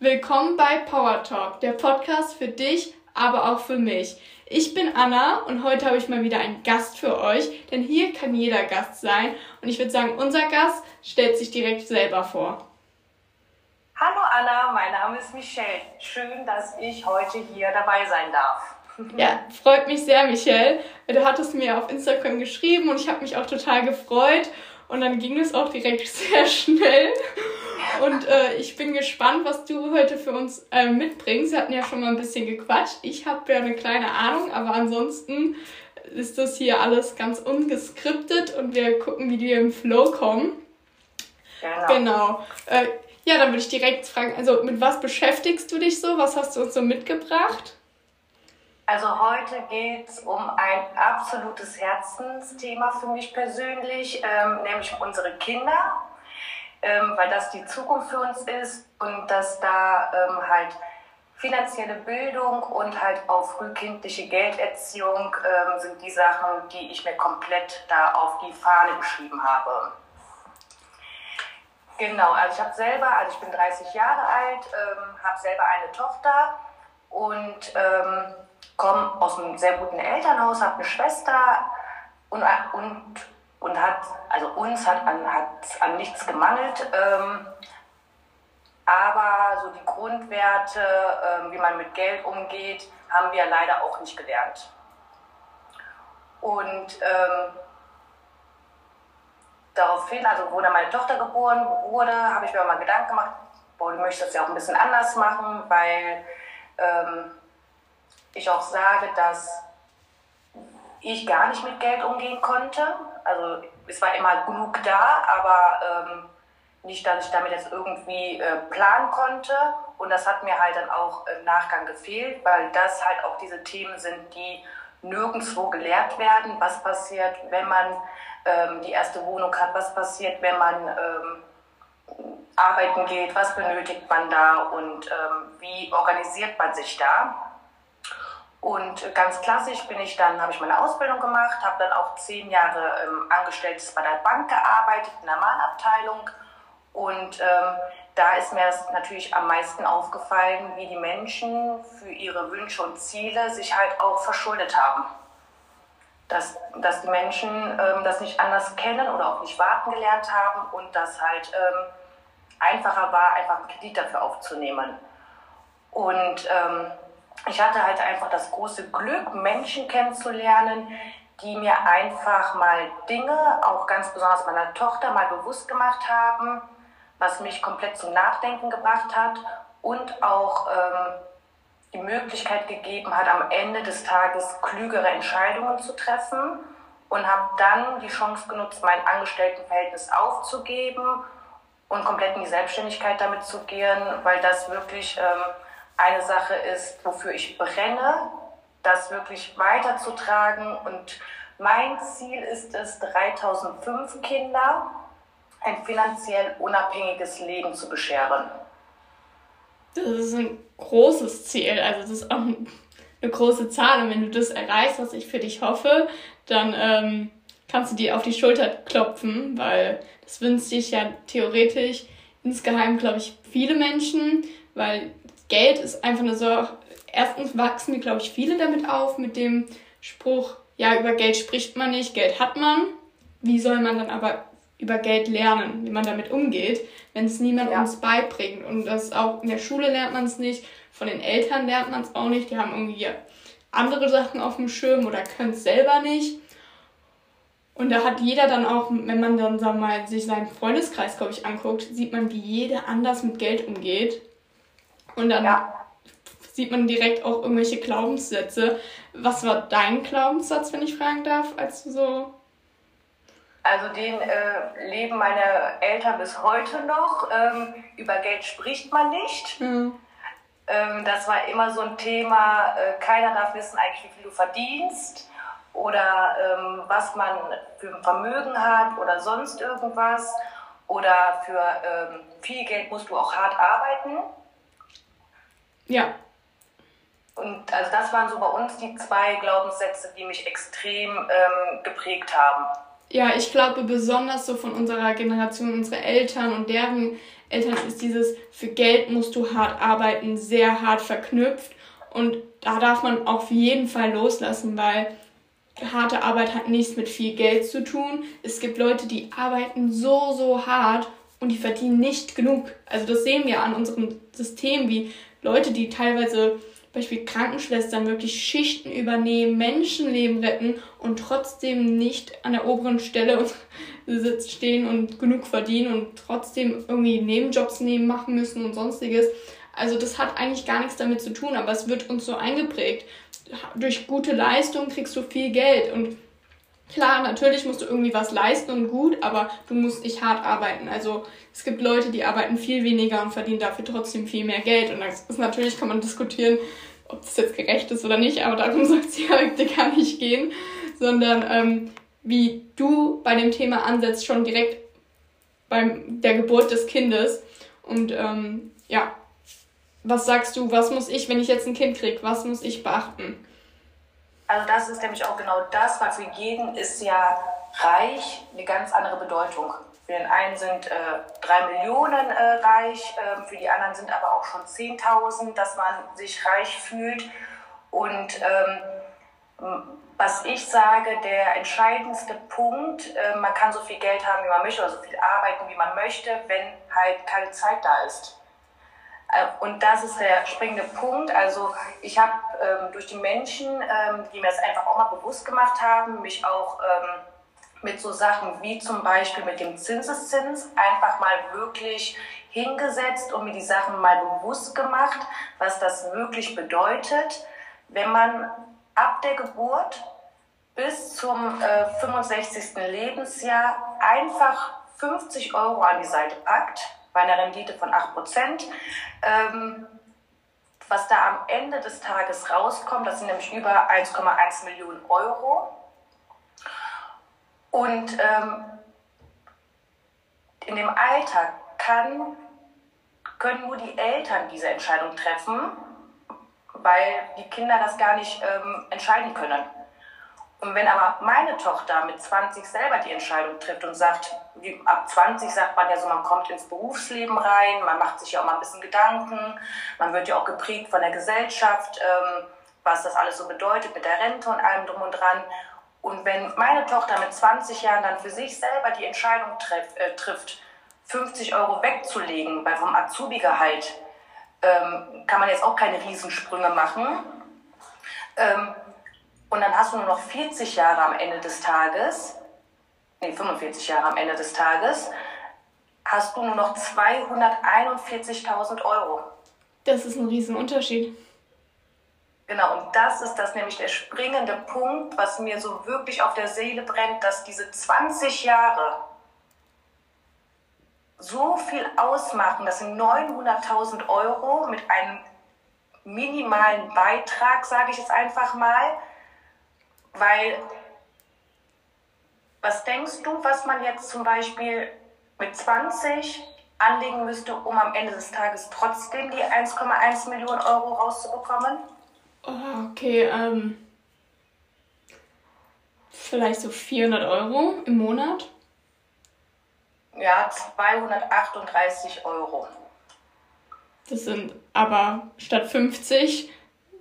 Willkommen bei Power Talk, der Podcast für dich, aber auch für mich. Ich bin Anna und heute habe ich mal wieder einen Gast für euch, denn hier kann jeder Gast sein. Und ich würde sagen, unser Gast stellt sich direkt selber vor. Hallo Anna, mein Name ist Michelle. Schön, dass ich heute hier dabei sein darf. Ja, freut mich sehr, Michelle. Du hattest mir auf Instagram geschrieben und ich habe mich auch total gefreut. Und dann ging es auch direkt sehr schnell. Und äh, ich bin gespannt, was du heute für uns äh, mitbringst. Wir hatten ja schon mal ein bisschen gequatscht. Ich habe ja eine kleine Ahnung, aber ansonsten ist das hier alles ganz ungeskriptet und wir gucken, wie wir im Flow kommen. Genau. genau. Äh, ja, dann würde ich direkt fragen, also mit was beschäftigst du dich so? Was hast du uns so mitgebracht? Also heute geht es um ein absolutes Herzensthema für mich persönlich, ähm, nämlich unsere Kinder ähm, weil das die Zukunft für uns ist und dass da ähm, halt finanzielle Bildung und halt auch frühkindliche Gelderziehung ähm, sind die Sachen, die ich mir komplett da auf die Fahne geschrieben habe. Genau, also ich habe selber, also ich bin 30 Jahre alt, ähm, habe selber eine Tochter und ähm, komme aus einem sehr guten Elternhaus, habe eine Schwester und, und und hat, also uns hat an, hat an nichts gemangelt. Ähm, aber so die Grundwerte, ähm, wie man mit Geld umgeht, haben wir leider auch nicht gelernt. Und ähm, daraufhin, also wo dann meine Tochter geboren wurde, habe ich mir mal Gedanken gemacht, boah, du möchtest das ja auch ein bisschen anders machen, weil ähm, ich auch sage, dass ich gar nicht mit Geld umgehen konnte. Also es war immer genug da, aber ähm, nicht, dass ich damit jetzt irgendwie äh, planen konnte. Und das hat mir halt dann auch im Nachgang gefehlt, weil das halt auch diese Themen sind, die nirgendwo gelehrt werden. Was passiert, wenn man ähm, die erste Wohnung hat? Was passiert, wenn man ähm, arbeiten geht? Was benötigt man da? Und ähm, wie organisiert man sich da? Und ganz klassisch bin ich dann, habe ich meine Ausbildung gemacht, habe dann auch zehn Jahre ähm, angestellt bei der Bank gearbeitet, in der Mahnabteilung. Und ähm, da ist mir das natürlich am meisten aufgefallen, wie die Menschen für ihre Wünsche und Ziele sich halt auch verschuldet haben. Dass, dass die Menschen ähm, das nicht anders kennen oder auch nicht warten gelernt haben und das halt ähm, einfacher war, einfach einen Kredit dafür aufzunehmen. Und ähm, ich hatte halt einfach das große Glück, Menschen kennenzulernen, die mir einfach mal Dinge, auch ganz besonders meiner Tochter, mal bewusst gemacht haben, was mich komplett zum Nachdenken gebracht hat und auch ähm, die Möglichkeit gegeben hat, am Ende des Tages klügere Entscheidungen zu treffen und habe dann die Chance genutzt, mein Angestelltenverhältnis aufzugeben und komplett in die Selbstständigkeit damit zu gehen, weil das wirklich ähm, eine Sache ist, wofür ich brenne, das wirklich weiterzutragen. Und mein Ziel ist es, 3005 Kinder ein finanziell unabhängiges Leben zu bescheren. Das ist ein großes Ziel, also das ist auch eine große Zahl. Und wenn du das erreichst, was ich für dich hoffe, dann ähm, kannst du dir auf die Schulter klopfen, weil das wünscht sich ja theoretisch insgeheim, glaube ich, viele Menschen, weil Geld ist einfach eine so. Erstens wachsen mir, glaube ich, viele damit auf, mit dem Spruch, ja, über Geld spricht man nicht, Geld hat man. Wie soll man dann aber über Geld lernen, wie man damit umgeht, wenn es niemand ja. uns beibringt? Und das auch in der Schule lernt man es nicht, von den Eltern lernt man es auch nicht, die haben irgendwie andere Sachen auf dem Schirm oder können es selber nicht. Und da hat jeder dann auch, wenn man dann, sagen wir mal, sich seinen Freundeskreis, glaube ich, anguckt, sieht man, wie jeder anders mit Geld umgeht. Und dann ja. sieht man direkt auch irgendwelche Glaubenssätze. Was war dein Glaubenssatz, wenn ich fragen darf, als du so. Also den äh, leben meine Eltern bis heute noch. Ähm, über Geld spricht man nicht. Mhm. Ähm, das war immer so ein Thema, äh, keiner darf wissen eigentlich, wie viel du verdienst oder ähm, was man für ein Vermögen hat oder sonst irgendwas. Oder für ähm, viel Geld musst du auch hart arbeiten. Ja. Und also das waren so bei uns die zwei Glaubenssätze, die mich extrem ähm, geprägt haben. Ja, ich glaube besonders so von unserer Generation, unsere Eltern und deren Eltern ist dieses, für Geld musst du hart arbeiten, sehr hart verknüpft. Und da darf man auf jeden Fall loslassen, weil harte Arbeit hat nichts mit viel Geld zu tun. Es gibt Leute, die arbeiten so, so hart und die verdienen nicht genug. Also das sehen wir an unserem System, wie Leute, die teilweise Beispiel Krankenschwestern wirklich Schichten übernehmen, Menschenleben retten und trotzdem nicht an der oberen Stelle stehen und genug verdienen und trotzdem irgendwie Nebenjobs nehmen machen müssen und sonstiges. Also das hat eigentlich gar nichts damit zu tun, aber es wird uns so eingeprägt. Durch gute Leistung kriegst du viel Geld und klar, natürlich musst du irgendwie was leisten und gut, aber du musst nicht hart arbeiten. Also es gibt Leute, die arbeiten viel weniger und verdienen dafür trotzdem viel mehr Geld und das ist natürlich kann man diskutieren, ob das jetzt gerecht ist oder nicht, aber darum soll es hier heute gar nicht gehen, sondern ähm, wie du bei dem Thema ansetzt, schon direkt bei der Geburt des Kindes. Und ähm, ja, was sagst du, was muss ich, wenn ich jetzt ein Kind kriege, was muss ich beachten? Also das ist nämlich auch genau das, weil für jeden ist ja reich eine ganz andere Bedeutung. Für den einen sind äh, drei Millionen äh, reich, äh, für die anderen sind aber auch schon 10.000, dass man sich reich fühlt. Und ähm, was ich sage, der entscheidendste Punkt, äh, man kann so viel Geld haben, wie man möchte, oder so viel arbeiten, wie man möchte, wenn halt keine Zeit da ist. Äh, und das ist der springende Punkt. Also ich habe ähm, durch die Menschen, ähm, die mir das einfach auch mal bewusst gemacht haben, mich auch ähm, mit so Sachen wie zum Beispiel mit dem Zinseszins einfach mal wirklich hingesetzt und mir die Sachen mal bewusst gemacht, was das wirklich bedeutet, wenn man ab der Geburt bis zum äh, 65. Lebensjahr einfach 50 Euro an die Seite packt, bei einer Rendite von 8%. Ähm, was da am Ende des Tages rauskommt, das sind nämlich über 1,1 Millionen Euro. Und ähm, in dem Alter kann, können nur die Eltern diese Entscheidung treffen, weil die Kinder das gar nicht ähm, entscheiden können. Und wenn aber meine Tochter mit 20 selber die Entscheidung trifft und sagt, wie, ab 20 sagt man ja so, man kommt ins Berufsleben rein, man macht sich ja auch mal ein bisschen Gedanken, man wird ja auch geprägt von der Gesellschaft, ähm, was das alles so bedeutet mit der Rente und allem drum und dran. Und wenn meine Tochter mit 20 Jahren dann für sich selber die Entscheidung treff, äh, trifft, 50 Euro wegzulegen, weil vom Azubi-Gehalt ähm, kann man jetzt auch keine Riesensprünge machen. Ähm, und dann hast du nur noch 40 Jahre am Ende des Tages, nee, 45 Jahre am Ende des Tages, hast du nur noch 241.000 Euro. Das ist ein Riesenunterschied. Genau, und das ist das nämlich der springende Punkt, was mir so wirklich auf der Seele brennt, dass diese 20 Jahre so viel ausmachen, das sind 900.000 Euro mit einem minimalen Beitrag, sage ich jetzt einfach mal, weil was denkst du, was man jetzt zum Beispiel mit 20 anlegen müsste, um am Ende des Tages trotzdem die 1,1 Millionen Euro rauszubekommen? Oh, okay, ähm, vielleicht so 400 Euro im Monat. Ja, 238 Euro. Das sind aber statt 50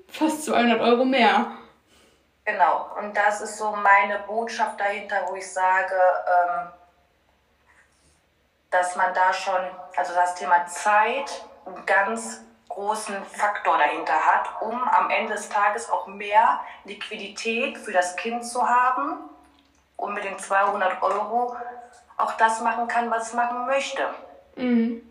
fast 200 Euro mehr. Genau, und das ist so meine Botschaft dahinter, wo ich sage, ähm, dass man da schon, also das Thema Zeit, ein ganz großen Faktor dahinter hat, um am Ende des Tages auch mehr Liquidität für das Kind zu haben und mit den 200 Euro auch das machen kann, was es machen möchte. Mhm.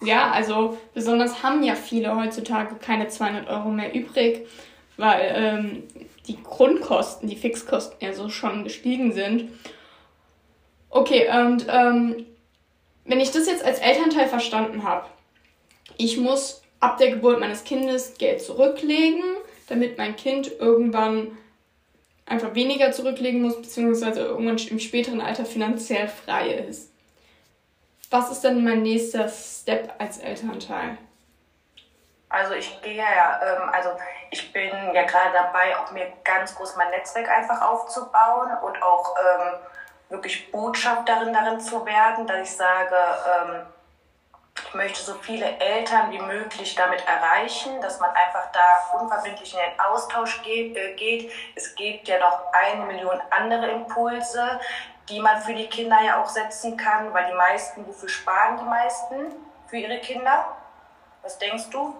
Ja, also besonders haben ja viele heutzutage keine 200 Euro mehr übrig, weil ähm, die Grundkosten, die Fixkosten ja so schon gestiegen sind. Okay, und ähm, wenn ich das jetzt als Elternteil verstanden habe, ich muss ab der Geburt meines Kindes Geld zurücklegen, damit mein Kind irgendwann einfach weniger zurücklegen muss, beziehungsweise irgendwann im späteren Alter finanziell frei ist. Was ist denn mein nächster Step als Elternteil? Also ich gehe ja, ähm, also ich bin ja gerade dabei, auch mir ganz groß mein Netzwerk einfach aufzubauen und auch ähm, wirklich Botschafterin darin zu werden, dass ich sage, ähm, ich möchte so viele Eltern wie möglich damit erreichen, dass man einfach da unverbindlich in den Austausch geht. Äh, geht. Es gibt ja noch eine Million andere Impulse, die man für die Kinder ja auch setzen kann, weil die meisten, wofür sparen die meisten für ihre Kinder? Was denkst du?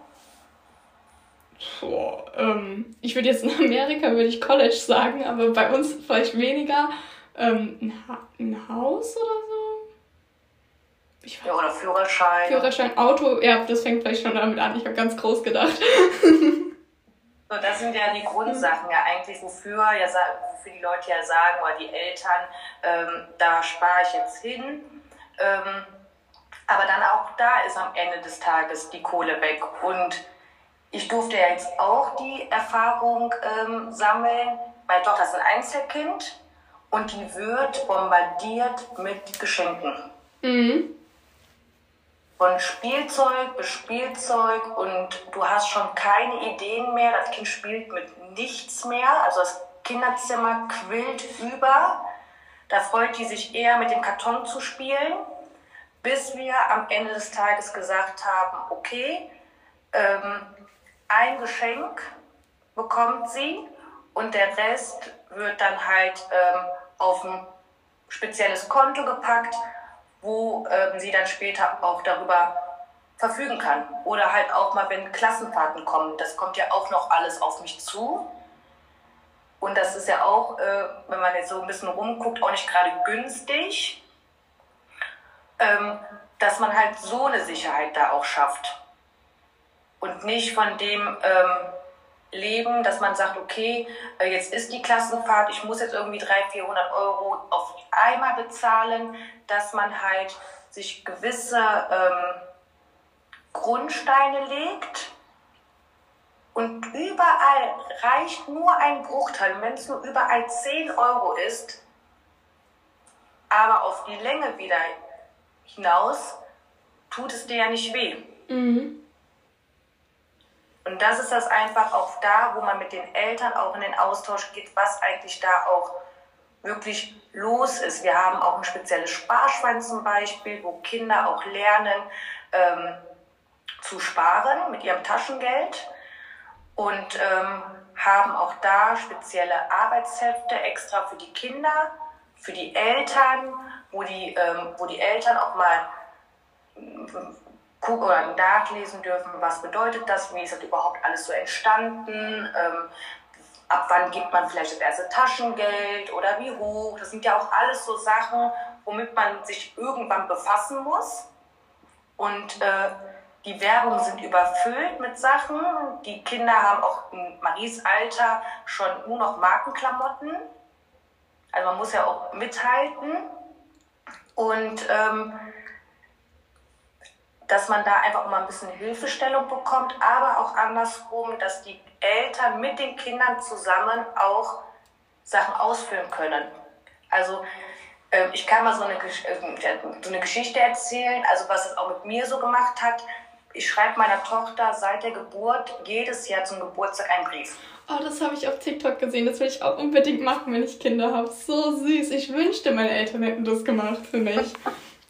Boah, ähm, ich würde jetzt in Amerika würde ich College sagen, aber bei uns vielleicht weniger. Ähm, ein, ha ein Haus oder so? Ich ja, oder Führerschein. Führerschein, Auto, ja, das fängt vielleicht schon damit an. Ich habe ganz groß gedacht. so, das sind ja die Grundsachen ja eigentlich, wofür, ja, wofür die Leute ja sagen, oder die Eltern, ähm, da spare ich jetzt hin. Ähm, aber dann auch da ist am Ende des Tages die Kohle weg. Und ich durfte ja jetzt auch die Erfahrung ähm, sammeln. Meine Tochter ist ein Einzelkind und die wird bombardiert mit Geschenken. Mhm von Spielzeug bis Spielzeug und du hast schon keine Ideen mehr. Das Kind spielt mit nichts mehr. Also das Kinderzimmer quillt über. Da freut die sich eher mit dem Karton zu spielen, bis wir am Ende des Tages gesagt haben, okay, ähm, ein Geschenk bekommt sie und der Rest wird dann halt ähm, auf ein spezielles Konto gepackt wo ähm, sie dann später auch darüber verfügen kann. Oder halt auch mal, wenn Klassenfahrten kommen. Das kommt ja auch noch alles auf mich zu. Und das ist ja auch, äh, wenn man jetzt so ein bisschen rumguckt, auch nicht gerade günstig, ähm, dass man halt so eine Sicherheit da auch schafft. Und nicht von dem, ähm, leben, dass man sagt, okay, äh, jetzt ist die Klassenfahrt, ich muss jetzt irgendwie 300, 400 Euro auf einmal bezahlen, dass man halt sich gewisse ähm, Grundsteine legt und überall reicht nur ein Bruchteil, wenn es nur überall 10 Euro ist, aber auf die Länge wieder hinaus tut es dir ja nicht weh. Mhm. Und das ist das einfach auch da, wo man mit den Eltern auch in den Austausch geht, was eigentlich da auch wirklich los ist. Wir haben auch ein spezielles Sparschwein zum Beispiel, wo Kinder auch lernen ähm, zu sparen mit ihrem Taschengeld und ähm, haben auch da spezielle Arbeitshefte extra für die Kinder, für die Eltern, wo die, ähm, wo die Eltern auch mal gucken oder nachlesen dürfen, was bedeutet das, wie ist das überhaupt alles so entstanden, ähm, ab wann gibt man vielleicht das erste Taschengeld oder wie hoch. Das sind ja auch alles so Sachen, womit man sich irgendwann befassen muss. Und äh, die Werbung sind überfüllt mit Sachen. Die Kinder haben auch in Maries Alter schon nur noch Markenklamotten. Also man muss ja auch mithalten. Und ähm, dass man da einfach mal ein bisschen Hilfestellung bekommt, aber auch andersrum, dass die Eltern mit den Kindern zusammen auch Sachen ausführen können. Also äh, ich kann mal so eine, äh, so eine Geschichte erzählen, also was es auch mit mir so gemacht hat. Ich schreibe meiner Tochter seit der Geburt jedes Jahr zum Geburtstag einen Brief. Oh, das habe ich auf TikTok gesehen. Das will ich auch unbedingt machen, wenn ich Kinder habe. So süß. Ich wünschte, meine Eltern hätten das gemacht für mich.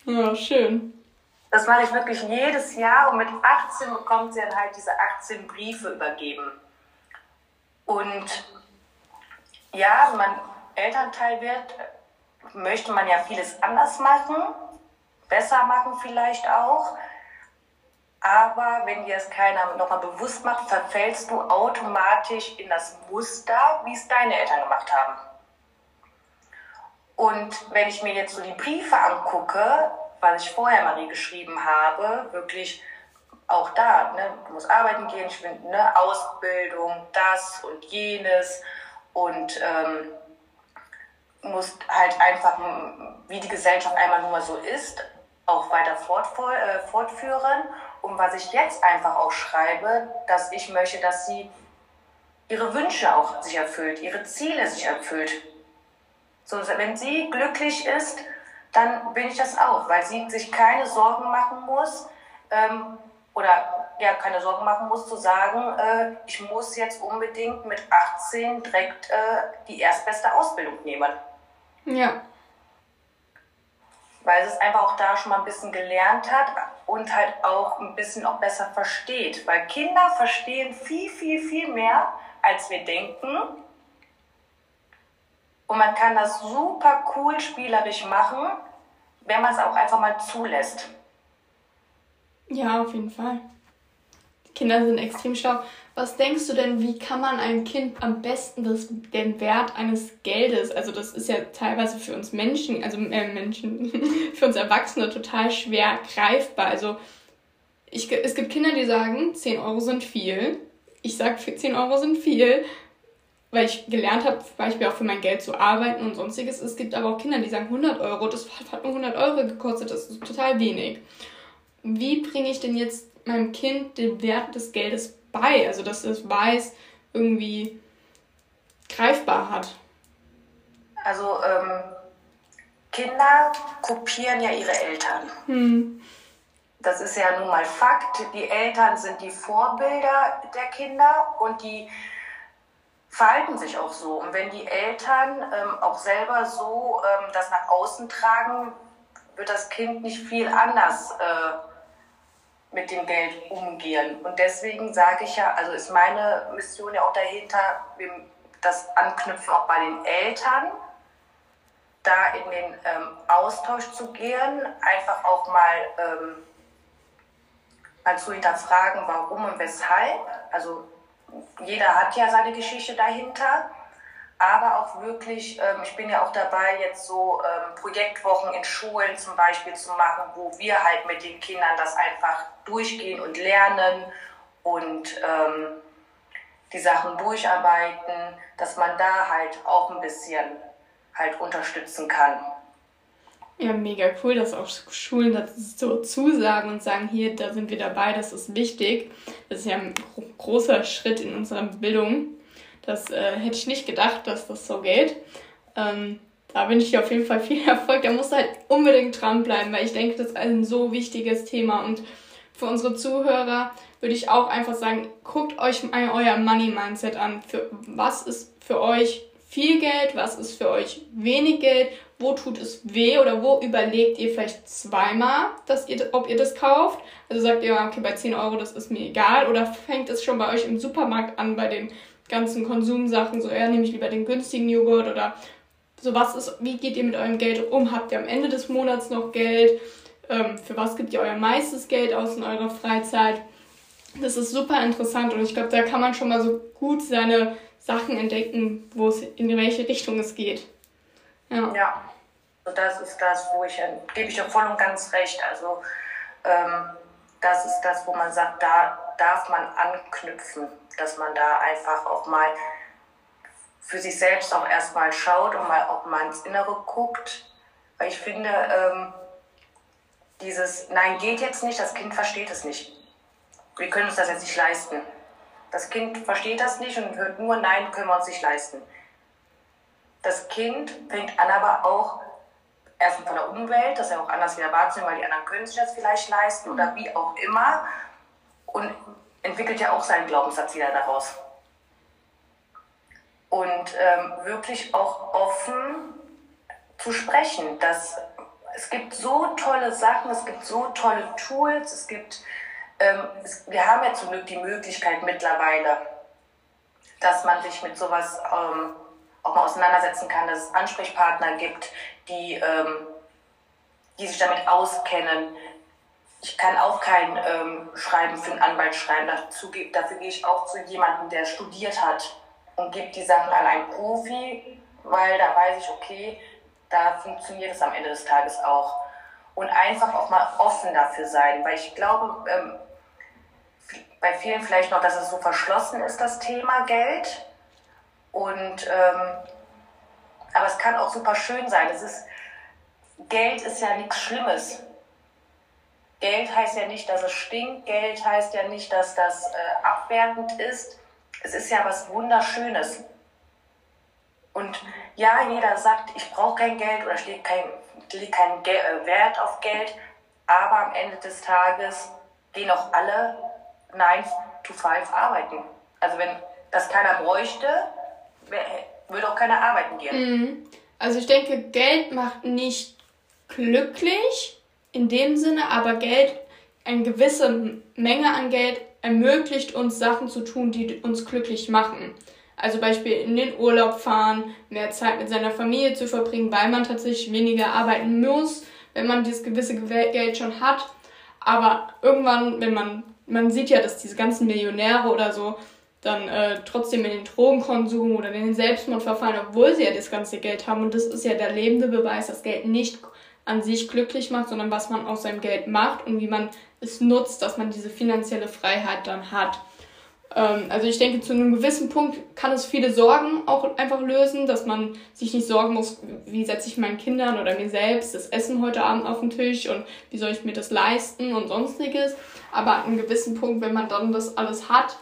Ja, schön. Das mache ich wirklich jedes Jahr und mit 18 bekommt sie dann halt diese 18 Briefe übergeben. Und ja, wenn man Elternteil wird, möchte man ja vieles anders machen, besser machen vielleicht auch. Aber wenn dir es keiner nochmal bewusst macht, verfällst du automatisch in das Muster, wie es deine Eltern gemacht haben. Und wenn ich mir jetzt so die Briefe angucke, was ich vorher Marie geschrieben habe, wirklich auch da, ne, du musst arbeiten gehen, ich finde, ne, Ausbildung, das und jenes und ähm, musst halt einfach, wie die Gesellschaft einmal nur so ist, auch weiter äh, fortführen. Und was ich jetzt einfach auch schreibe, dass ich möchte, dass sie ihre Wünsche auch sich erfüllt, ihre Ziele sich erfüllt. So, wenn sie glücklich ist, dann bin ich das auch, weil sie sich keine Sorgen machen muss ähm, oder ja, keine Sorgen machen muss zu sagen, äh, ich muss jetzt unbedingt mit 18 direkt äh, die erstbeste Ausbildung nehmen. Ja. Weil sie es einfach auch da schon mal ein bisschen gelernt hat, und halt auch ein bisschen auch besser versteht. Weil Kinder verstehen viel, viel, viel mehr, als wir denken. Und man kann das super cool spielerisch machen, wenn man es auch einfach mal zulässt. Ja, auf jeden Fall. Kinder sind extrem schlau. Was denkst du denn, wie kann man einem Kind am besten das, den Wert eines Geldes, also das ist ja teilweise für uns Menschen, also äh, Menschen, für uns Erwachsene total schwer greifbar. Also ich, es gibt Kinder, die sagen, 10 Euro sind viel. Ich sage, 10 Euro sind viel, weil ich gelernt habe, zum Beispiel auch für mein Geld zu arbeiten und sonstiges. Es gibt aber auch Kinder, die sagen 100 Euro, das hat nur 100 Euro gekostet, das ist total wenig. Wie bringe ich denn jetzt meinem Kind den Wert des Geldes bei, also dass es weiß, irgendwie greifbar hat. Also ähm, Kinder kopieren ja ihre Eltern. Hm. Das ist ja nun mal Fakt. Die Eltern sind die Vorbilder der Kinder und die verhalten sich auch so. Und wenn die Eltern ähm, auch selber so ähm, das nach außen tragen, wird das Kind nicht viel anders äh, mit dem Geld umgehen. Und deswegen sage ich ja, also ist meine Mission ja auch dahinter, das Anknüpfen auch bei den Eltern, da in den ähm, Austausch zu gehen, einfach auch mal, ähm, mal zu hinterfragen, warum und weshalb. Also jeder hat ja seine Geschichte dahinter aber auch wirklich, ähm, ich bin ja auch dabei, jetzt so ähm, Projektwochen in Schulen zum Beispiel zu machen, wo wir halt mit den Kindern das einfach durchgehen und lernen und ähm, die Sachen durcharbeiten, dass man da halt auch ein bisschen halt unterstützen kann. Ja, mega cool, dass auch Schulen dazu so zusagen und sagen, hier, da sind wir dabei, das ist wichtig. Das ist ja ein großer Schritt in unserer Bildung. Das äh, hätte ich nicht gedacht, dass das so geht. Ähm, da wünsche ich dir auf jeden Fall viel Erfolg. Da musst du halt unbedingt dranbleiben, weil ich denke, das ist ein so wichtiges Thema. Und für unsere Zuhörer würde ich auch einfach sagen, guckt euch mal euer Money-Mindset an. Für was ist für euch viel Geld, was ist für euch wenig Geld, wo tut es weh oder wo überlegt ihr vielleicht zweimal, dass ihr, ob ihr das kauft. Also sagt ihr, okay, bei 10 Euro, das ist mir egal. Oder fängt es schon bei euch im Supermarkt an, bei den ganzen Konsumsachen, so eher nehme ich lieber den günstigen Joghurt oder so was ist, wie geht ihr mit eurem Geld um? Habt ihr am Ende des Monats noch Geld? Ähm, für was gibt ihr euer meistes Geld aus in eurer Freizeit? Das ist super interessant und ich glaube, da kann man schon mal so gut seine Sachen entdecken, wo es in welche Richtung es geht. Ja. ja. Also das ist das, wo ich, gebe ich auch voll und ganz recht. Also ähm, das ist das, wo man sagt, da darf man anknüpfen dass man da einfach auch mal für sich selbst auch erstmal schaut und mal auch mal ins Innere guckt. Weil ich finde, ähm, dieses Nein geht jetzt nicht, das Kind versteht es nicht. Wir können uns das jetzt nicht leisten. Das Kind versteht das nicht und hört nur Nein, können wir uns nicht leisten. Das Kind fängt an aber auch erstmal von der Umwelt, dass er auch anders wieder wahrzunehmen, weil die anderen können sich das vielleicht leisten oder wie auch immer. Und entwickelt ja auch seinen Glaubenssatz wieder daraus. Und ähm, wirklich auch offen zu sprechen, dass es gibt so tolle Sachen, es gibt so tolle Tools, es gibt, ähm, es, wir haben ja zum Glück die Möglichkeit mittlerweile, dass man sich mit sowas ähm, auch mal auseinandersetzen kann, dass es Ansprechpartner gibt, die, ähm, die sich damit auskennen, ich kann auch kein ähm, Schreiben für einen Anwalt schreiben. Dazu, dafür gehe ich auch zu jemandem, der studiert hat und gebe die Sachen an einen Profi, weil da weiß ich, okay, da funktioniert es am Ende des Tages auch. Und einfach auch mal offen dafür sein, weil ich glaube, ähm, bei vielen vielleicht noch, dass es so verschlossen ist, das Thema Geld. Und ähm, aber es kann auch super schön sein. Es ist, Geld ist ja nichts Schlimmes. Geld heißt ja nicht, dass es stinkt. Geld heißt ja nicht, dass das äh, abwertend ist. Es ist ja was Wunderschönes. Und ja, jeder sagt, ich brauche kein Geld oder lege kein, leg keinen Ge äh, Wert auf Geld. Aber am Ende des Tages gehen auch alle 9 to 5 arbeiten. Also wenn das keiner bräuchte, würde auch keiner arbeiten gehen. Mhm. Also ich denke, Geld macht nicht glücklich, in dem Sinne, aber Geld eine gewisse Menge an Geld ermöglicht uns Sachen zu tun, die uns glücklich machen. Also Beispiel in den Urlaub fahren, mehr Zeit mit seiner Familie zu verbringen, weil man tatsächlich weniger arbeiten muss, wenn man dieses gewisse Geld schon hat. Aber irgendwann, wenn man, man sieht ja, dass diese ganzen Millionäre oder so dann äh, trotzdem in den Drogenkonsum oder in den Selbstmord verfallen, obwohl sie ja das ganze Geld haben. Und das ist ja der lebende Beweis, dass Geld nicht an sich glücklich macht, sondern was man aus seinem Geld macht und wie man es nutzt, dass man diese finanzielle Freiheit dann hat. Ähm, also ich denke, zu einem gewissen Punkt kann es viele Sorgen auch einfach lösen, dass man sich nicht sorgen muss, wie setze ich meinen Kindern oder mir selbst das Essen heute Abend auf den Tisch und wie soll ich mir das leisten und sonstiges. Aber an einem gewissen Punkt, wenn man dann das alles hat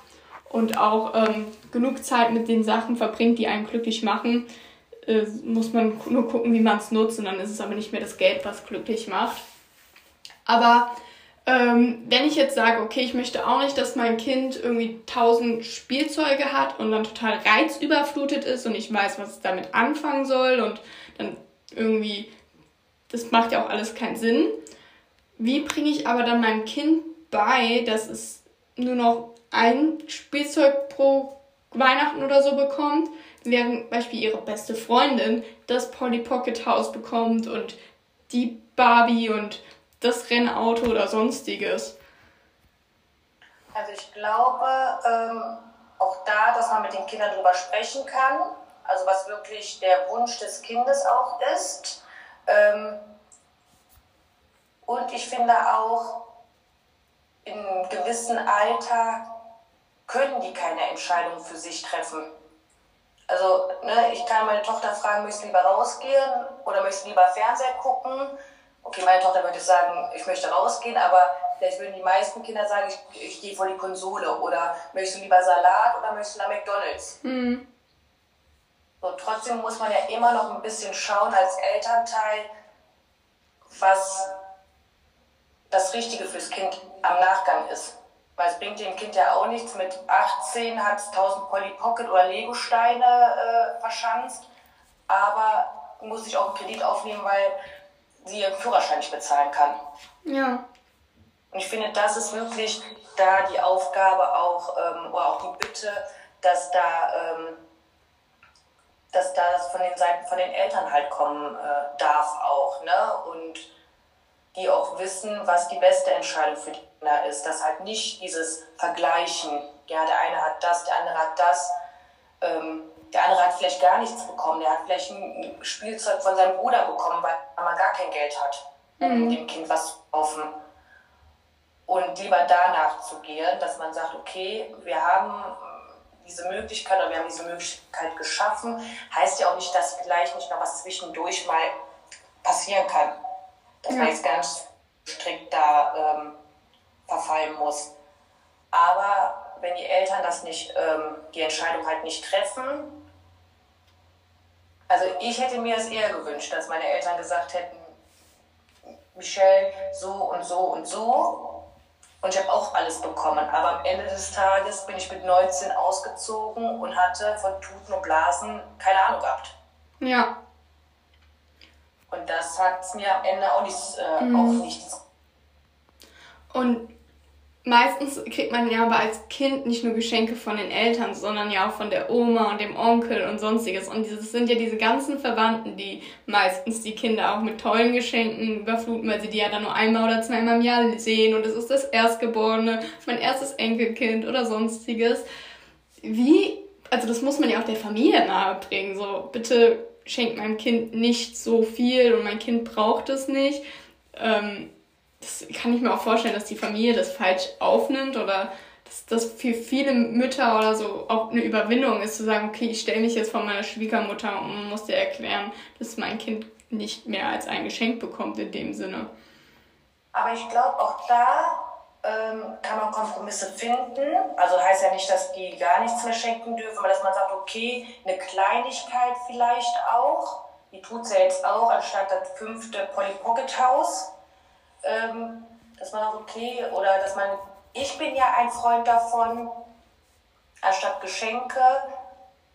und auch ähm, genug Zeit mit den Sachen verbringt, die einen glücklich machen, äh, muss man nur gucken, wie man es nutzt und dann ist es aber nicht mehr das Geld, was glücklich macht. Aber ähm, wenn ich jetzt sage, okay, ich möchte auch nicht, dass mein Kind irgendwie tausend Spielzeuge hat und dann total reizüberflutet ist und ich weiß, was es damit anfangen soll und dann irgendwie, das macht ja auch alles keinen Sinn. Wie bringe ich aber dann meinem Kind bei, dass es nur noch ein Spielzeug pro Weihnachten oder so bekommt, während Beispiel ihre beste Freundin das Polly Pocket House bekommt und die Barbie und das Rennauto oder sonstiges? Also ich glaube ähm, auch da, dass man mit den Kindern darüber sprechen kann, also was wirklich der Wunsch des Kindes auch ist. Ähm, und ich finde auch, in gewissen Alter können die keine Entscheidung für sich treffen. Also ne, ich kann meine Tochter fragen, möchtest du lieber rausgehen oder möchtest du lieber Fernseher gucken? okay, meine Tochter würde sagen, ich möchte rausgehen, aber vielleicht würden die meisten Kinder sagen, ich, ich gehe vor die Konsole oder möchtest du lieber Salat oder möchtest du nach McDonalds? Mhm. So, trotzdem muss man ja immer noch ein bisschen schauen als Elternteil, was das Richtige fürs Kind am Nachgang ist. Weil es bringt dem Kind ja auch nichts. Mit 18 hat es 1000 Polly Pocket oder Lego-Steine äh, verschanzt, aber muss sich auch einen Kredit aufnehmen, weil sie ihren Führerschein nicht bezahlen kann. Ja. Und ich finde, das ist wirklich da die Aufgabe auch, ähm, oder auch die Bitte, dass da, ähm, dass da das von den Seiten von den Eltern halt kommen äh, darf auch, ne? Und die auch wissen, was die beste Entscheidung für die Kinder ist. Dass halt nicht dieses Vergleichen, ja, der eine hat das, der andere hat das, ähm, der andere hat vielleicht gar nichts bekommen. Der hat vielleicht ein Spielzeug von seinem Bruder bekommen, weil man gar kein Geld hat, um mhm. dem Kind was zu kaufen. Und lieber danach zu gehen, dass man sagt, okay, wir haben diese Möglichkeit oder wir haben diese Möglichkeit geschaffen, heißt ja auch nicht, dass vielleicht nicht noch was zwischendurch mal passieren kann. Dass ja. man jetzt ganz strikt da ähm, verfallen muss. Aber wenn die Eltern das nicht, ähm, die Entscheidung halt nicht treffen, also ich hätte mir es eher gewünscht, dass meine Eltern gesagt hätten, Michelle, so und so und so. Und ich habe auch alles bekommen. Aber am Ende des Tages bin ich mit 19 ausgezogen und hatte von Tuten und Blasen keine Ahnung gehabt. Ja. Und das hat mir am Ende auch, nichts, äh, mhm. auch nichts. Und meistens kriegt man ja aber als Kind nicht nur Geschenke von den Eltern, sondern ja auch von der Oma und dem Onkel und sonstiges. Und das sind ja diese ganzen Verwandten, die meistens die Kinder auch mit tollen Geschenken überfluten, weil sie die ja dann nur einmal oder zweimal im Jahr sehen. Und es ist das Erstgeborene, mein erstes Enkelkind oder sonstiges. Wie, also das muss man ja auch der Familie nahebringen. So, bitte schenkt meinem Kind nicht so viel und mein Kind braucht es nicht. Ähm, das kann ich mir auch vorstellen, dass die Familie das falsch aufnimmt oder dass das für viele Mütter oder so auch eine Überwindung ist, zu sagen, okay, ich stelle mich jetzt vor meiner Schwiegermutter und muss dir erklären, dass mein Kind nicht mehr als ein Geschenk bekommt in dem Sinne. Aber ich glaube, auch da ähm, kann man Kompromisse finden. Also heißt ja nicht, dass die gar nichts mehr schenken dürfen, aber dass man sagt, okay, eine Kleinigkeit vielleicht auch. Die tut es ja jetzt auch, anstatt das fünfte Polly Pocket House ähm, dass man sagt, okay, oder dass man, ich bin ja ein Freund davon, anstatt Geschenke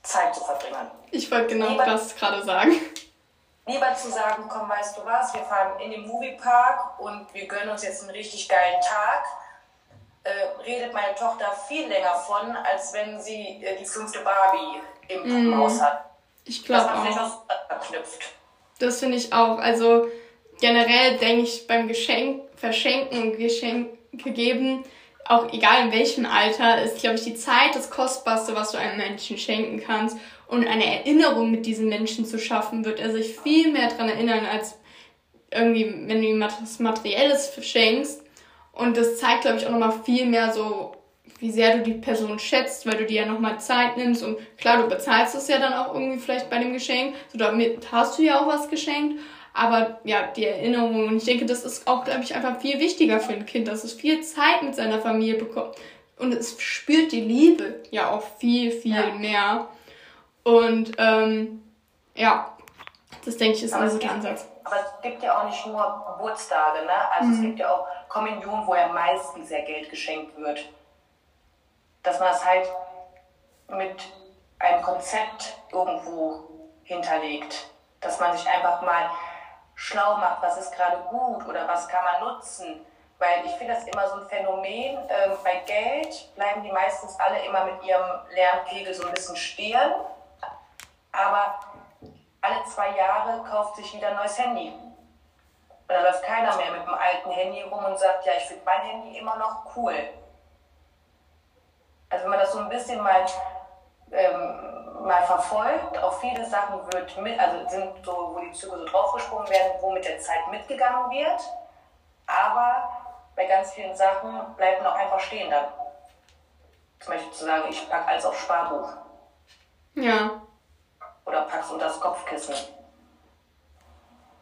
Zeit zu verbringen. Ich wollte genau Lieber, das gerade sagen. Lieber zu sagen, komm, weißt du was, wir fahren in den Moviepark und wir gönnen uns jetzt einen richtig geilen Tag, äh, redet meine Tochter viel länger von, als wenn sie äh, die fünfte Barbie im mm. hat. Ich glaube auch. Das finde ich auch. Also generell denke ich beim Geschenk, Verschenken und Geschenke geben, auch egal in welchem Alter, ist, glaube ich, die Zeit das Kostbarste, was du einem Menschen schenken kannst. Und eine Erinnerung mit diesen Menschen zu schaffen, wird er sich viel mehr daran erinnern, als irgendwie, wenn du ihm was Materielles schenkst. Und das zeigt, glaube ich, auch nochmal viel mehr so, wie sehr du die Person schätzt, weil du dir ja nochmal Zeit nimmst. Und klar, du bezahlst es ja dann auch irgendwie vielleicht bei dem Geschenk. So damit hast du ja auch was geschenkt. Aber ja, die Erinnerung. Und ich denke, das ist auch, glaube ich, einfach viel wichtiger für ein Kind, dass es viel Zeit mit seiner Familie bekommt. Und es spürt die Liebe ja auch viel, viel ja. mehr. Und ähm, ja, das denke ich ist ein guter Ansatz. Aber es gibt ja auch nicht nur Geburtstage, ne? Also mhm. es gibt ja auch Kommunion, wo ja meistens sehr Geld geschenkt wird. Dass man es halt mit einem Konzept irgendwo hinterlegt. Dass man sich einfach mal schlau macht, was ist gerade gut oder was kann man nutzen. Weil ich finde das immer so ein Phänomen, äh, bei Geld bleiben die meistens alle immer mit ihrem Lernpegel so ein bisschen stehen. Aber alle zwei Jahre kauft sich wieder ein neues Handy. Und da läuft keiner mehr mit dem alten Handy rum und sagt, ja, ich finde mein Handy immer noch cool. Also wenn man das so ein bisschen mal ähm, mal verfolgt. Auf viele Sachen wird mit, also sind so, wo die Züge so draufgesprungen werden, wo mit der Zeit mitgegangen wird. Aber bei ganz vielen Sachen bleibt man auch einfach stehen dann. Zum Beispiel zu sagen, ich packe alles auf Sparbuch. Ja. Oder pack's unter das Kopfkissen.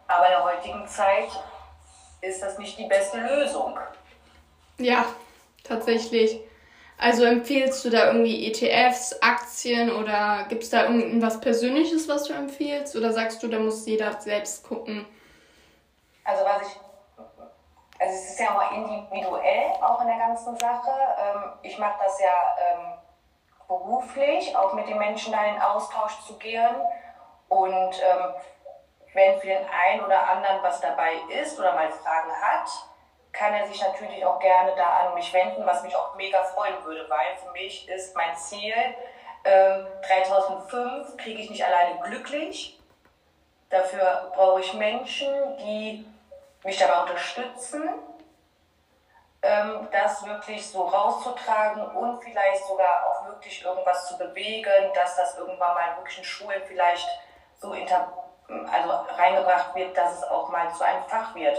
Aber in der heutigen Zeit ist das nicht die beste Lösung. Ja, tatsächlich. Also empfiehlst du da irgendwie ETFs, Aktien oder gibt es da irgendwas Persönliches, was du empfiehlst? Oder sagst du, da muss jeder selbst gucken? Also was ich, also es ist ja auch individuell auch in der ganzen Sache. Ähm, ich mache das ja ähm, beruflich, auch mit den Menschen da in Austausch zu gehen. Und ähm, wenn für den einen oder anderen was dabei ist oder mal Fragen hat, kann er sich natürlich auch gerne da an mich wenden, was mich auch mega freuen würde, weil für mich ist mein Ziel, ähm, 3005 kriege ich nicht alleine glücklich. Dafür brauche ich Menschen, die mich dabei unterstützen, ähm, das wirklich so rauszutragen und vielleicht sogar auch wirklich irgendwas zu bewegen, dass das irgendwann mal wirklich in Schulen vielleicht so inter also reingebracht wird, dass es auch mal zu einem Fach wird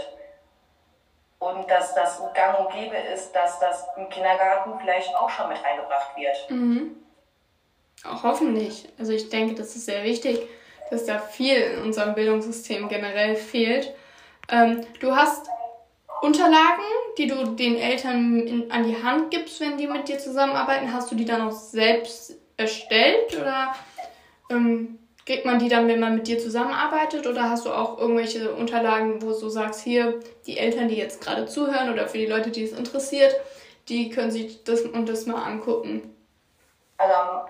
und dass das gang und gäbe ist, dass das im Kindergarten vielleicht auch schon mit eingebracht wird. Mhm. Auch hoffentlich. Also ich denke, das ist sehr wichtig, dass da viel in unserem Bildungssystem generell fehlt. Ähm, du hast Unterlagen, die du den Eltern in, an die Hand gibst, wenn die mit dir zusammenarbeiten. Hast du die dann auch selbst erstellt oder ähm, Kriegt man die dann, wenn man mit dir zusammenarbeitet oder hast du auch irgendwelche Unterlagen, wo du sagst, hier, die Eltern, die jetzt gerade zuhören oder für die Leute, die es interessiert, die können sich das und das mal angucken? Also am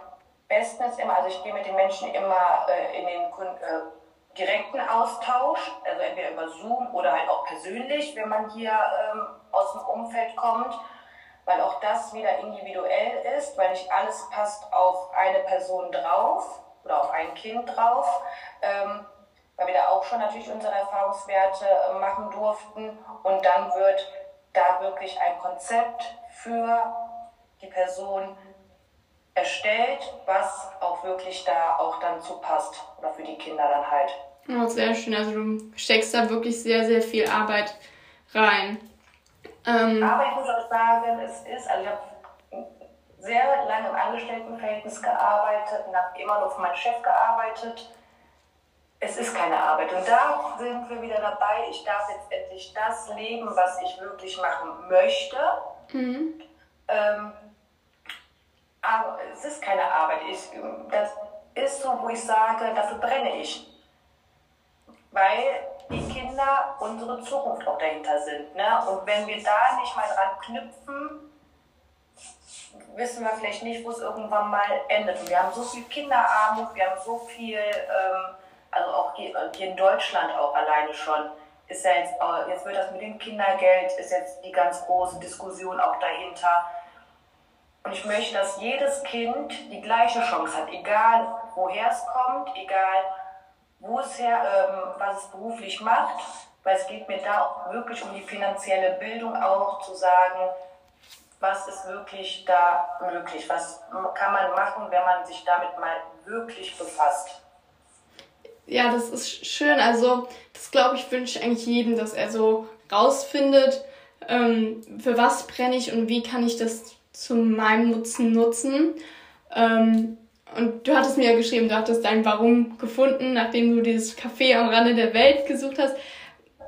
besten ist immer, also ich gehe mit den Menschen immer äh, in den äh, direkten Austausch, also entweder über Zoom oder halt auch persönlich, wenn man hier ähm, aus dem Umfeld kommt, weil auch das wieder individuell ist, weil nicht alles passt auf eine Person drauf oder auf ein Kind drauf, ähm, weil wir da auch schon natürlich unsere Erfahrungswerte äh, machen durften. Und dann wird da wirklich ein Konzept für die Person erstellt, was auch wirklich da auch dann zu passt oder für die Kinder dann halt. Oh, sehr schön. Also du steckst da wirklich sehr, sehr viel Arbeit rein. Ähm, Aber ich muss auch sagen, es ist, also ich habe sehr lange im Angestelltenverhältnis gearbeitet und habe immer nur für meinen Chef gearbeitet. Es ist keine Arbeit. Und da sind wir wieder dabei. Ich darf jetzt endlich das leben, was ich wirklich machen möchte. Mhm. Ähm, aber es ist keine Arbeit. Ich, das ist so, wo ich sage, dafür brenne ich. Weil die Kinder unsere Zukunft auch dahinter sind. Ne? Und wenn wir da nicht mal dran knüpfen, wissen wir vielleicht nicht, wo es irgendwann mal endet. Und wir haben so viel Kinderarmut, wir haben so viel ähm, also auch hier, hier in Deutschland auch alleine schon, ist ja jetzt, jetzt wird das mit dem Kindergeld, ist jetzt die ganz große Diskussion auch dahinter. Und ich möchte, dass jedes Kind die gleiche Chance hat, egal woher es kommt, egal wo es her, ähm, was es beruflich macht, weil es geht mir da wirklich um die finanzielle Bildung auch zu sagen, was ist wirklich da möglich, was kann man machen, wenn man sich damit mal wirklich befasst. Ja, das ist schön. Also, das glaube ich, wünsche ich eigentlich jedem, dass er so rausfindet, ähm, für was brenne ich und wie kann ich das zu meinem Nutzen nutzen. Ähm, und du hattest mir ja geschrieben, du hattest dein Warum gefunden, nachdem du dieses Café am Rande der Welt gesucht hast.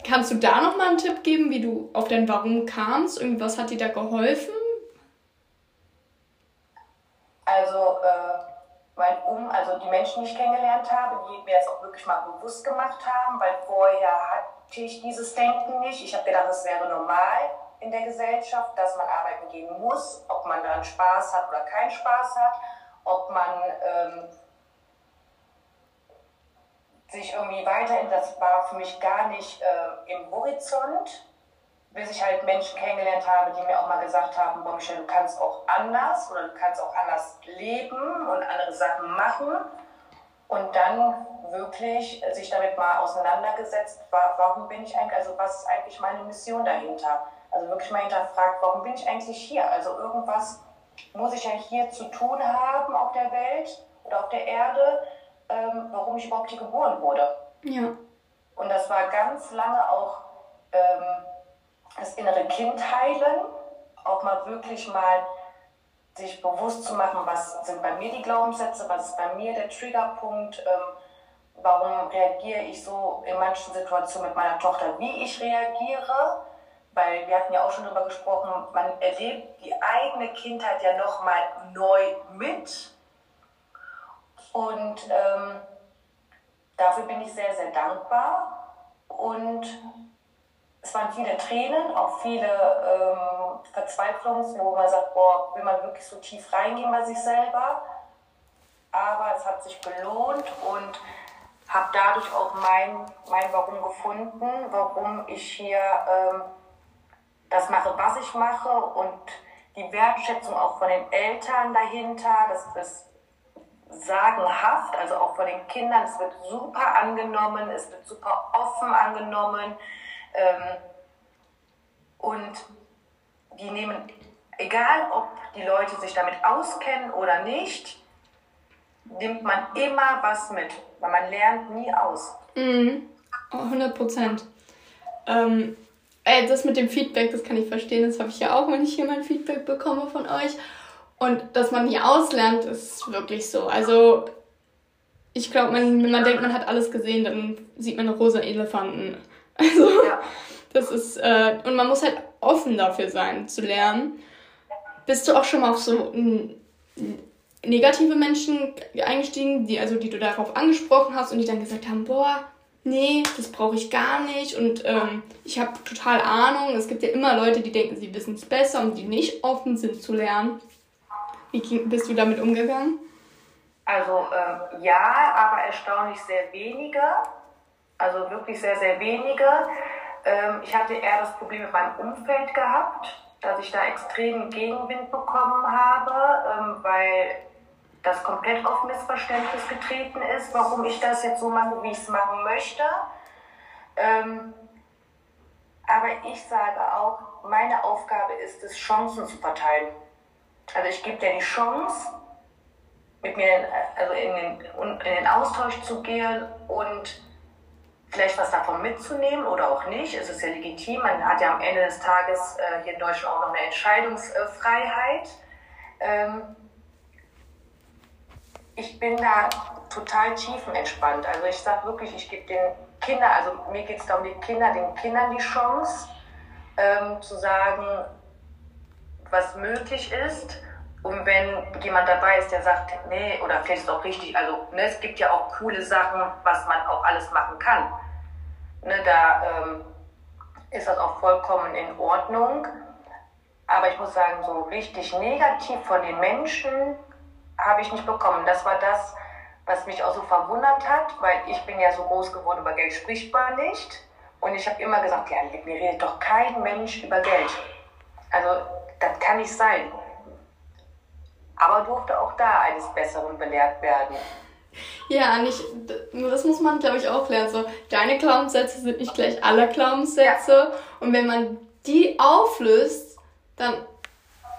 Kannst du da nochmal einen Tipp geben, wie du auf dein Warum kamst? Irgendwas hat dir da geholfen? Also, äh, mein Um, also die Menschen, die ich kennengelernt habe, die mir das auch wirklich mal bewusst gemacht haben, weil vorher hatte ich dieses Denken nicht. Ich habe gedacht, es wäre normal in der Gesellschaft, dass man arbeiten gehen muss, ob man daran Spaß hat oder keinen Spaß hat, ob man ähm, sich irgendwie weiterhin, das war für mich gar nicht äh, im Horizont bis ich halt Menschen kennengelernt habe, die mir auch mal gesagt haben, boah Michelle, du kannst auch anders oder du kannst auch anders leben und andere Sachen machen. Und dann wirklich sich damit mal auseinandergesetzt, warum bin ich eigentlich, also was ist eigentlich meine Mission dahinter? Also wirklich mal hinterfragt, warum bin ich eigentlich hier? Also irgendwas muss ich ja hier zu tun haben auf der Welt oder auf der Erde, ähm, warum ich überhaupt hier geboren wurde. Ja. Und das war ganz lange auch ähm, das innere Kind heilen, auch mal wirklich mal sich bewusst zu machen, was sind bei mir die Glaubenssätze, was ist bei mir der Triggerpunkt, ähm, warum reagiere ich so in manchen Situationen mit meiner Tochter, wie ich reagiere, weil wir hatten ja auch schon darüber gesprochen, man erlebt die eigene Kindheit ja nochmal neu mit und ähm, dafür bin ich sehr, sehr dankbar und es waren viele Tränen, auch viele ähm, Verzweiflungs, wo man sagt, boah, will man wirklich so tief reingehen bei sich selber. Aber es hat sich gelohnt und habe dadurch auch mein, mein Warum gefunden, warum ich hier ähm, das mache, was ich mache und die Wertschätzung auch von den Eltern dahinter, das ist sagenhaft, also auch von den Kindern, es wird super angenommen, es wird super offen angenommen. Ähm, und die nehmen, egal ob die Leute sich damit auskennen oder nicht, nimmt man immer was mit, weil man lernt nie aus. Mhm. 100 Prozent. Ähm, das mit dem Feedback, das kann ich verstehen. Das habe ich ja auch, wenn ich hier mein Feedback bekomme von euch. Und dass man nie auslernt, ist wirklich so. Also ich glaube, wenn man denkt, man hat alles gesehen, dann sieht man rosa Elefanten. Also, ja. das ist, äh, und man muss halt offen dafür sein, zu lernen. Bist du auch schon mal auf so negative Menschen eingestiegen, die, also die du darauf angesprochen hast und die dann gesagt haben, boah, nee, das brauche ich gar nicht und ähm, ich habe total Ahnung. Es gibt ja immer Leute, die denken, sie wissen es besser und die nicht offen sind zu lernen. Wie bist du damit umgegangen? Also ähm, ja, aber erstaunlich sehr wenige also wirklich sehr, sehr wenige. Ähm, ich hatte eher das Problem mit meinem Umfeld gehabt, dass ich da extremen Gegenwind bekommen habe, ähm, weil das komplett auf Missverständnis getreten ist, warum ich das jetzt so mache, wie ich es machen möchte. Ähm, aber ich sage auch, meine Aufgabe ist es, Chancen zu verteilen. Also ich gebe dir die Chance, mit mir also in den, in den Austausch zu gehen und vielleicht was davon mitzunehmen oder auch nicht. Es ist ja legitim. Man hat ja am Ende des Tages äh, hier in Deutschland auch noch eine Entscheidungsfreiheit. Ähm, ich bin da total tiefenentspannt. Also ich sage wirklich, ich gebe den Kindern, also mir geht es da um die Kinder, den Kindern die Chance ähm, zu sagen, was möglich ist. Und wenn jemand dabei ist, der sagt, nee, oder vielleicht ist es auch richtig, also ne, es gibt ja auch coole Sachen, was man auch alles machen kann. Ne, da ähm, ist das auch vollkommen in Ordnung. Aber ich muss sagen, so richtig negativ von den Menschen habe ich nicht bekommen. Das war das, was mich auch so verwundert hat, weil ich bin ja so groß geworden, über Geld spricht man nicht. Und ich habe immer gesagt, ja, mir redet doch kein Mensch über Geld. Also, das kann nicht sein. Aber durfte auch da eines Besseren belehrt werden. Ja, nicht, das muss man, glaube ich, auch lernen. So, deine Glaubenssätze sind nicht gleich alle Glaubenssätze. Ja. Und wenn man die auflöst, dann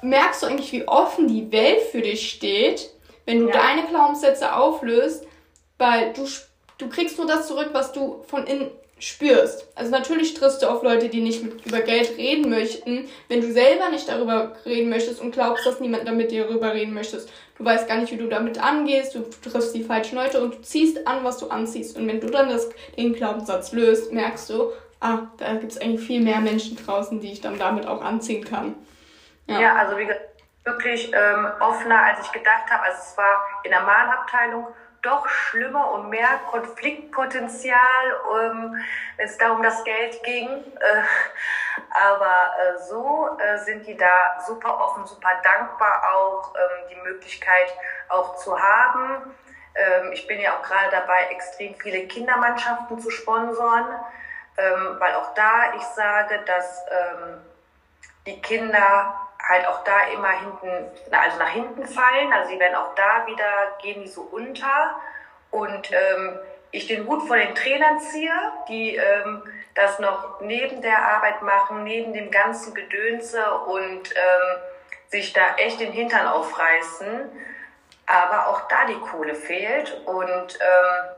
merkst du eigentlich, wie offen die Welt für dich steht, wenn du ja. deine Glaubenssätze auflöst, weil du, du kriegst nur das zurück, was du von innen spürst. Also natürlich triffst du auf Leute, die nicht mit, über Geld reden möchten, wenn du selber nicht darüber reden möchtest und glaubst, dass niemand damit dir darüber reden möchtest. Du weißt gar nicht, wie du damit angehst, du triffst die falschen Leute und du ziehst an, was du anziehst. Und wenn du dann das, den Glaubenssatz löst, merkst du, ah, da gibt es eigentlich viel mehr Menschen draußen, die ich dann damit auch anziehen kann. Ja, ja also wie wirklich ähm, offener, als ich gedacht habe. Also es war in der Mahnabteilung doch schlimmer und mehr Konfliktpotenzial, ähm, wenn es da um das Geld ging. Äh, aber äh, so äh, sind die da super offen, super dankbar auch, ähm, die Möglichkeit auch zu haben. Ähm, ich bin ja auch gerade dabei, extrem viele Kindermannschaften zu sponsoren, ähm, weil auch da ich sage, dass ähm, die Kinder halt auch da immer hinten, also nach hinten fallen. Also sie werden auch da wieder, gehen die so unter. Und ähm, ich den Hut vor den Trainern ziehe, die ähm, das noch neben der Arbeit machen, neben dem ganzen Gedönse und ähm, sich da echt den Hintern aufreißen. Aber auch da die Kohle fehlt. Und ähm,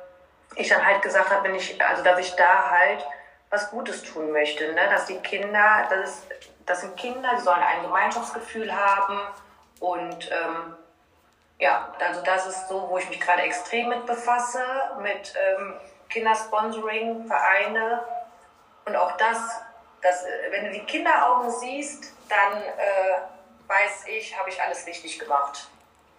ich dann halt gesagt habe, wenn ich, also dass ich da halt was Gutes tun möchte, ne? dass die Kinder, das ist das sind Kinder, die sollen ein Gemeinschaftsgefühl haben und ähm, ja, also das ist so, wo ich mich gerade extrem mit befasse, mit ähm, Kindersponsoring, Vereine und auch das, dass, äh, wenn du die Kinderaugen siehst, dann äh, weiß ich, habe ich alles richtig gemacht.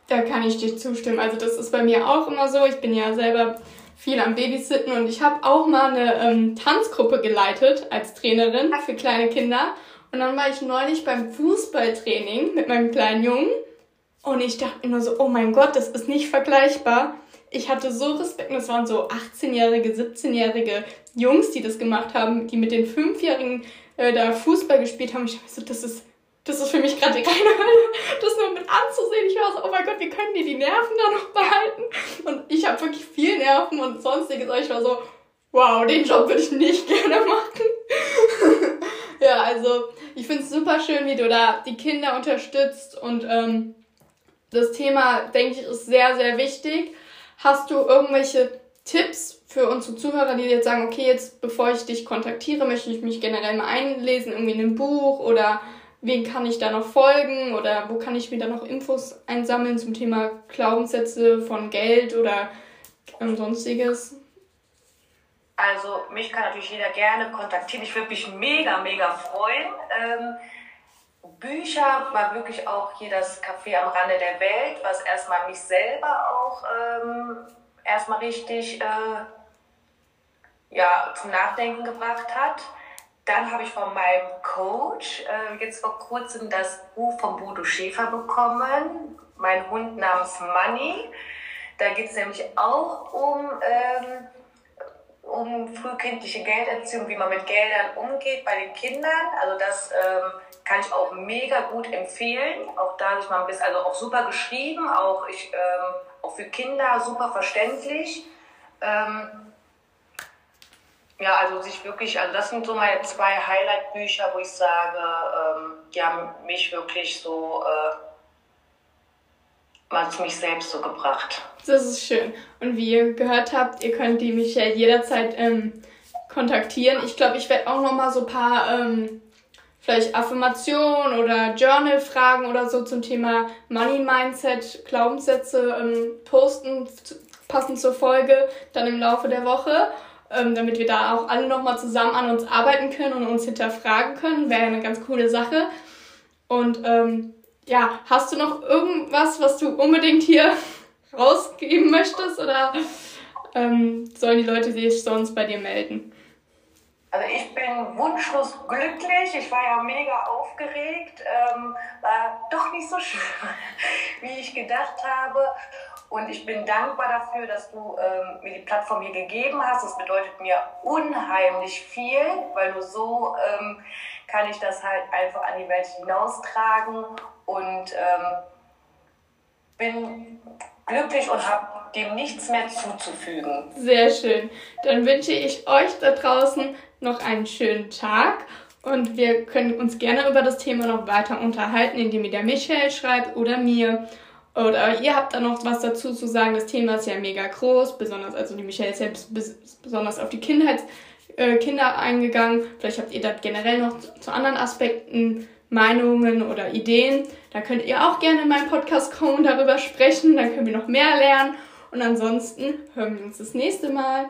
Da kann ich dir zustimmen. Also das ist bei mir auch immer so. Ich bin ja selber viel am Babysitten und ich habe auch mal eine ähm, Tanzgruppe geleitet als Trainerin für kleine Kinder. Und dann war ich neulich beim Fußballtraining mit meinem kleinen Jungen und ich dachte immer so, oh mein Gott, das ist nicht vergleichbar. Ich hatte so Respekt, und es waren so 18-jährige, 17-jährige Jungs, die das gemacht haben, die mit den 5-Jährigen äh, da Fußball gespielt haben. Ich dachte so, das ist, das ist für mich gerade die reine Hölle, das nur mit anzusehen. Ich war so, oh mein Gott, wie können die die Nerven da noch behalten? Und ich habe wirklich viel Nerven und sonstiges. Ich war so, wow, den Job würde ich nicht gerne machen. ja, also ich finde es super schön, wie du da die Kinder unterstützt und ähm, das Thema, denke ich, ist sehr, sehr wichtig. Hast du irgendwelche Tipps für unsere Zuhörer, die jetzt sagen, okay, jetzt bevor ich dich kontaktiere, möchte ich mich generell mal einlesen, irgendwie in einem Buch oder wen kann ich da noch folgen oder wo kann ich mir da noch Infos einsammeln zum Thema Glaubenssätze von Geld oder ähm, sonstiges? Also mich kann natürlich jeder gerne kontaktieren. Ich würde mich mega, mega freuen. Ähm, Bücher war wirklich auch hier das Café am Rande der Welt, was erstmal mich selber auch ähm, erstmal richtig äh, ja, zum Nachdenken gebracht hat. Dann habe ich von meinem Coach äh, jetzt vor kurzem das Buch von Bodo Schäfer bekommen, mein Hund namens Money. Da geht es nämlich auch um ähm, um frühkindliche Gelderziehung, wie man mit Geldern umgeht bei den Kindern. Also das ähm, kann ich auch mega gut empfehlen. Auch da mal ein bisschen, also auch super geschrieben, auch ich, ähm, auch für Kinder super verständlich. Ähm, ja, also sich wirklich, also das sind so meine zwei Highlight-Bücher, wo ich sage, ähm, die haben mich wirklich so äh, mal zu mich selbst so gebracht. Das ist schön. Und wie ihr gehört habt, ihr könnt die mich ja jederzeit ähm, kontaktieren. Ich glaube, ich werde auch noch mal so ein paar ähm, vielleicht Affirmationen oder Journal-Fragen oder so zum Thema Money Mindset, Glaubenssätze ähm, posten, passend zur Folge, dann im Laufe der Woche, ähm, damit wir da auch alle noch mal zusammen an uns arbeiten können und uns hinterfragen können. Wäre ja eine ganz coole Sache. Und ähm, ja, hast du noch irgendwas, was du unbedingt hier rausgeben möchtest oder ähm, sollen die Leute sich sonst bei dir melden? Also ich bin wunschlos glücklich. Ich war ja mega aufgeregt. Ähm, war doch nicht so schön, wie ich gedacht habe. Und ich bin dankbar dafür, dass du ähm, mir die Plattform hier gegeben hast. Das bedeutet mir unheimlich viel, weil nur so ähm, kann ich das halt einfach an die Welt hinaustragen und ähm, bin glücklich und habe dem nichts mehr zuzufügen. Sehr schön. Dann wünsche ich euch da draußen noch einen schönen Tag und wir können uns gerne über das Thema noch weiter unterhalten, indem ihr der Michelle schreibt oder mir. Oder ihr habt da noch was dazu zu sagen. Das Thema ist ja mega groß, besonders, also die Michelle ist ja besonders auf die Kindheits, äh, Kinder eingegangen. Vielleicht habt ihr da generell noch zu anderen Aspekten Meinungen oder Ideen. Da könnt ihr auch gerne in meinen Podcast kommen und darüber sprechen. Dann können wir noch mehr lernen. Und ansonsten hören wir uns das nächste Mal.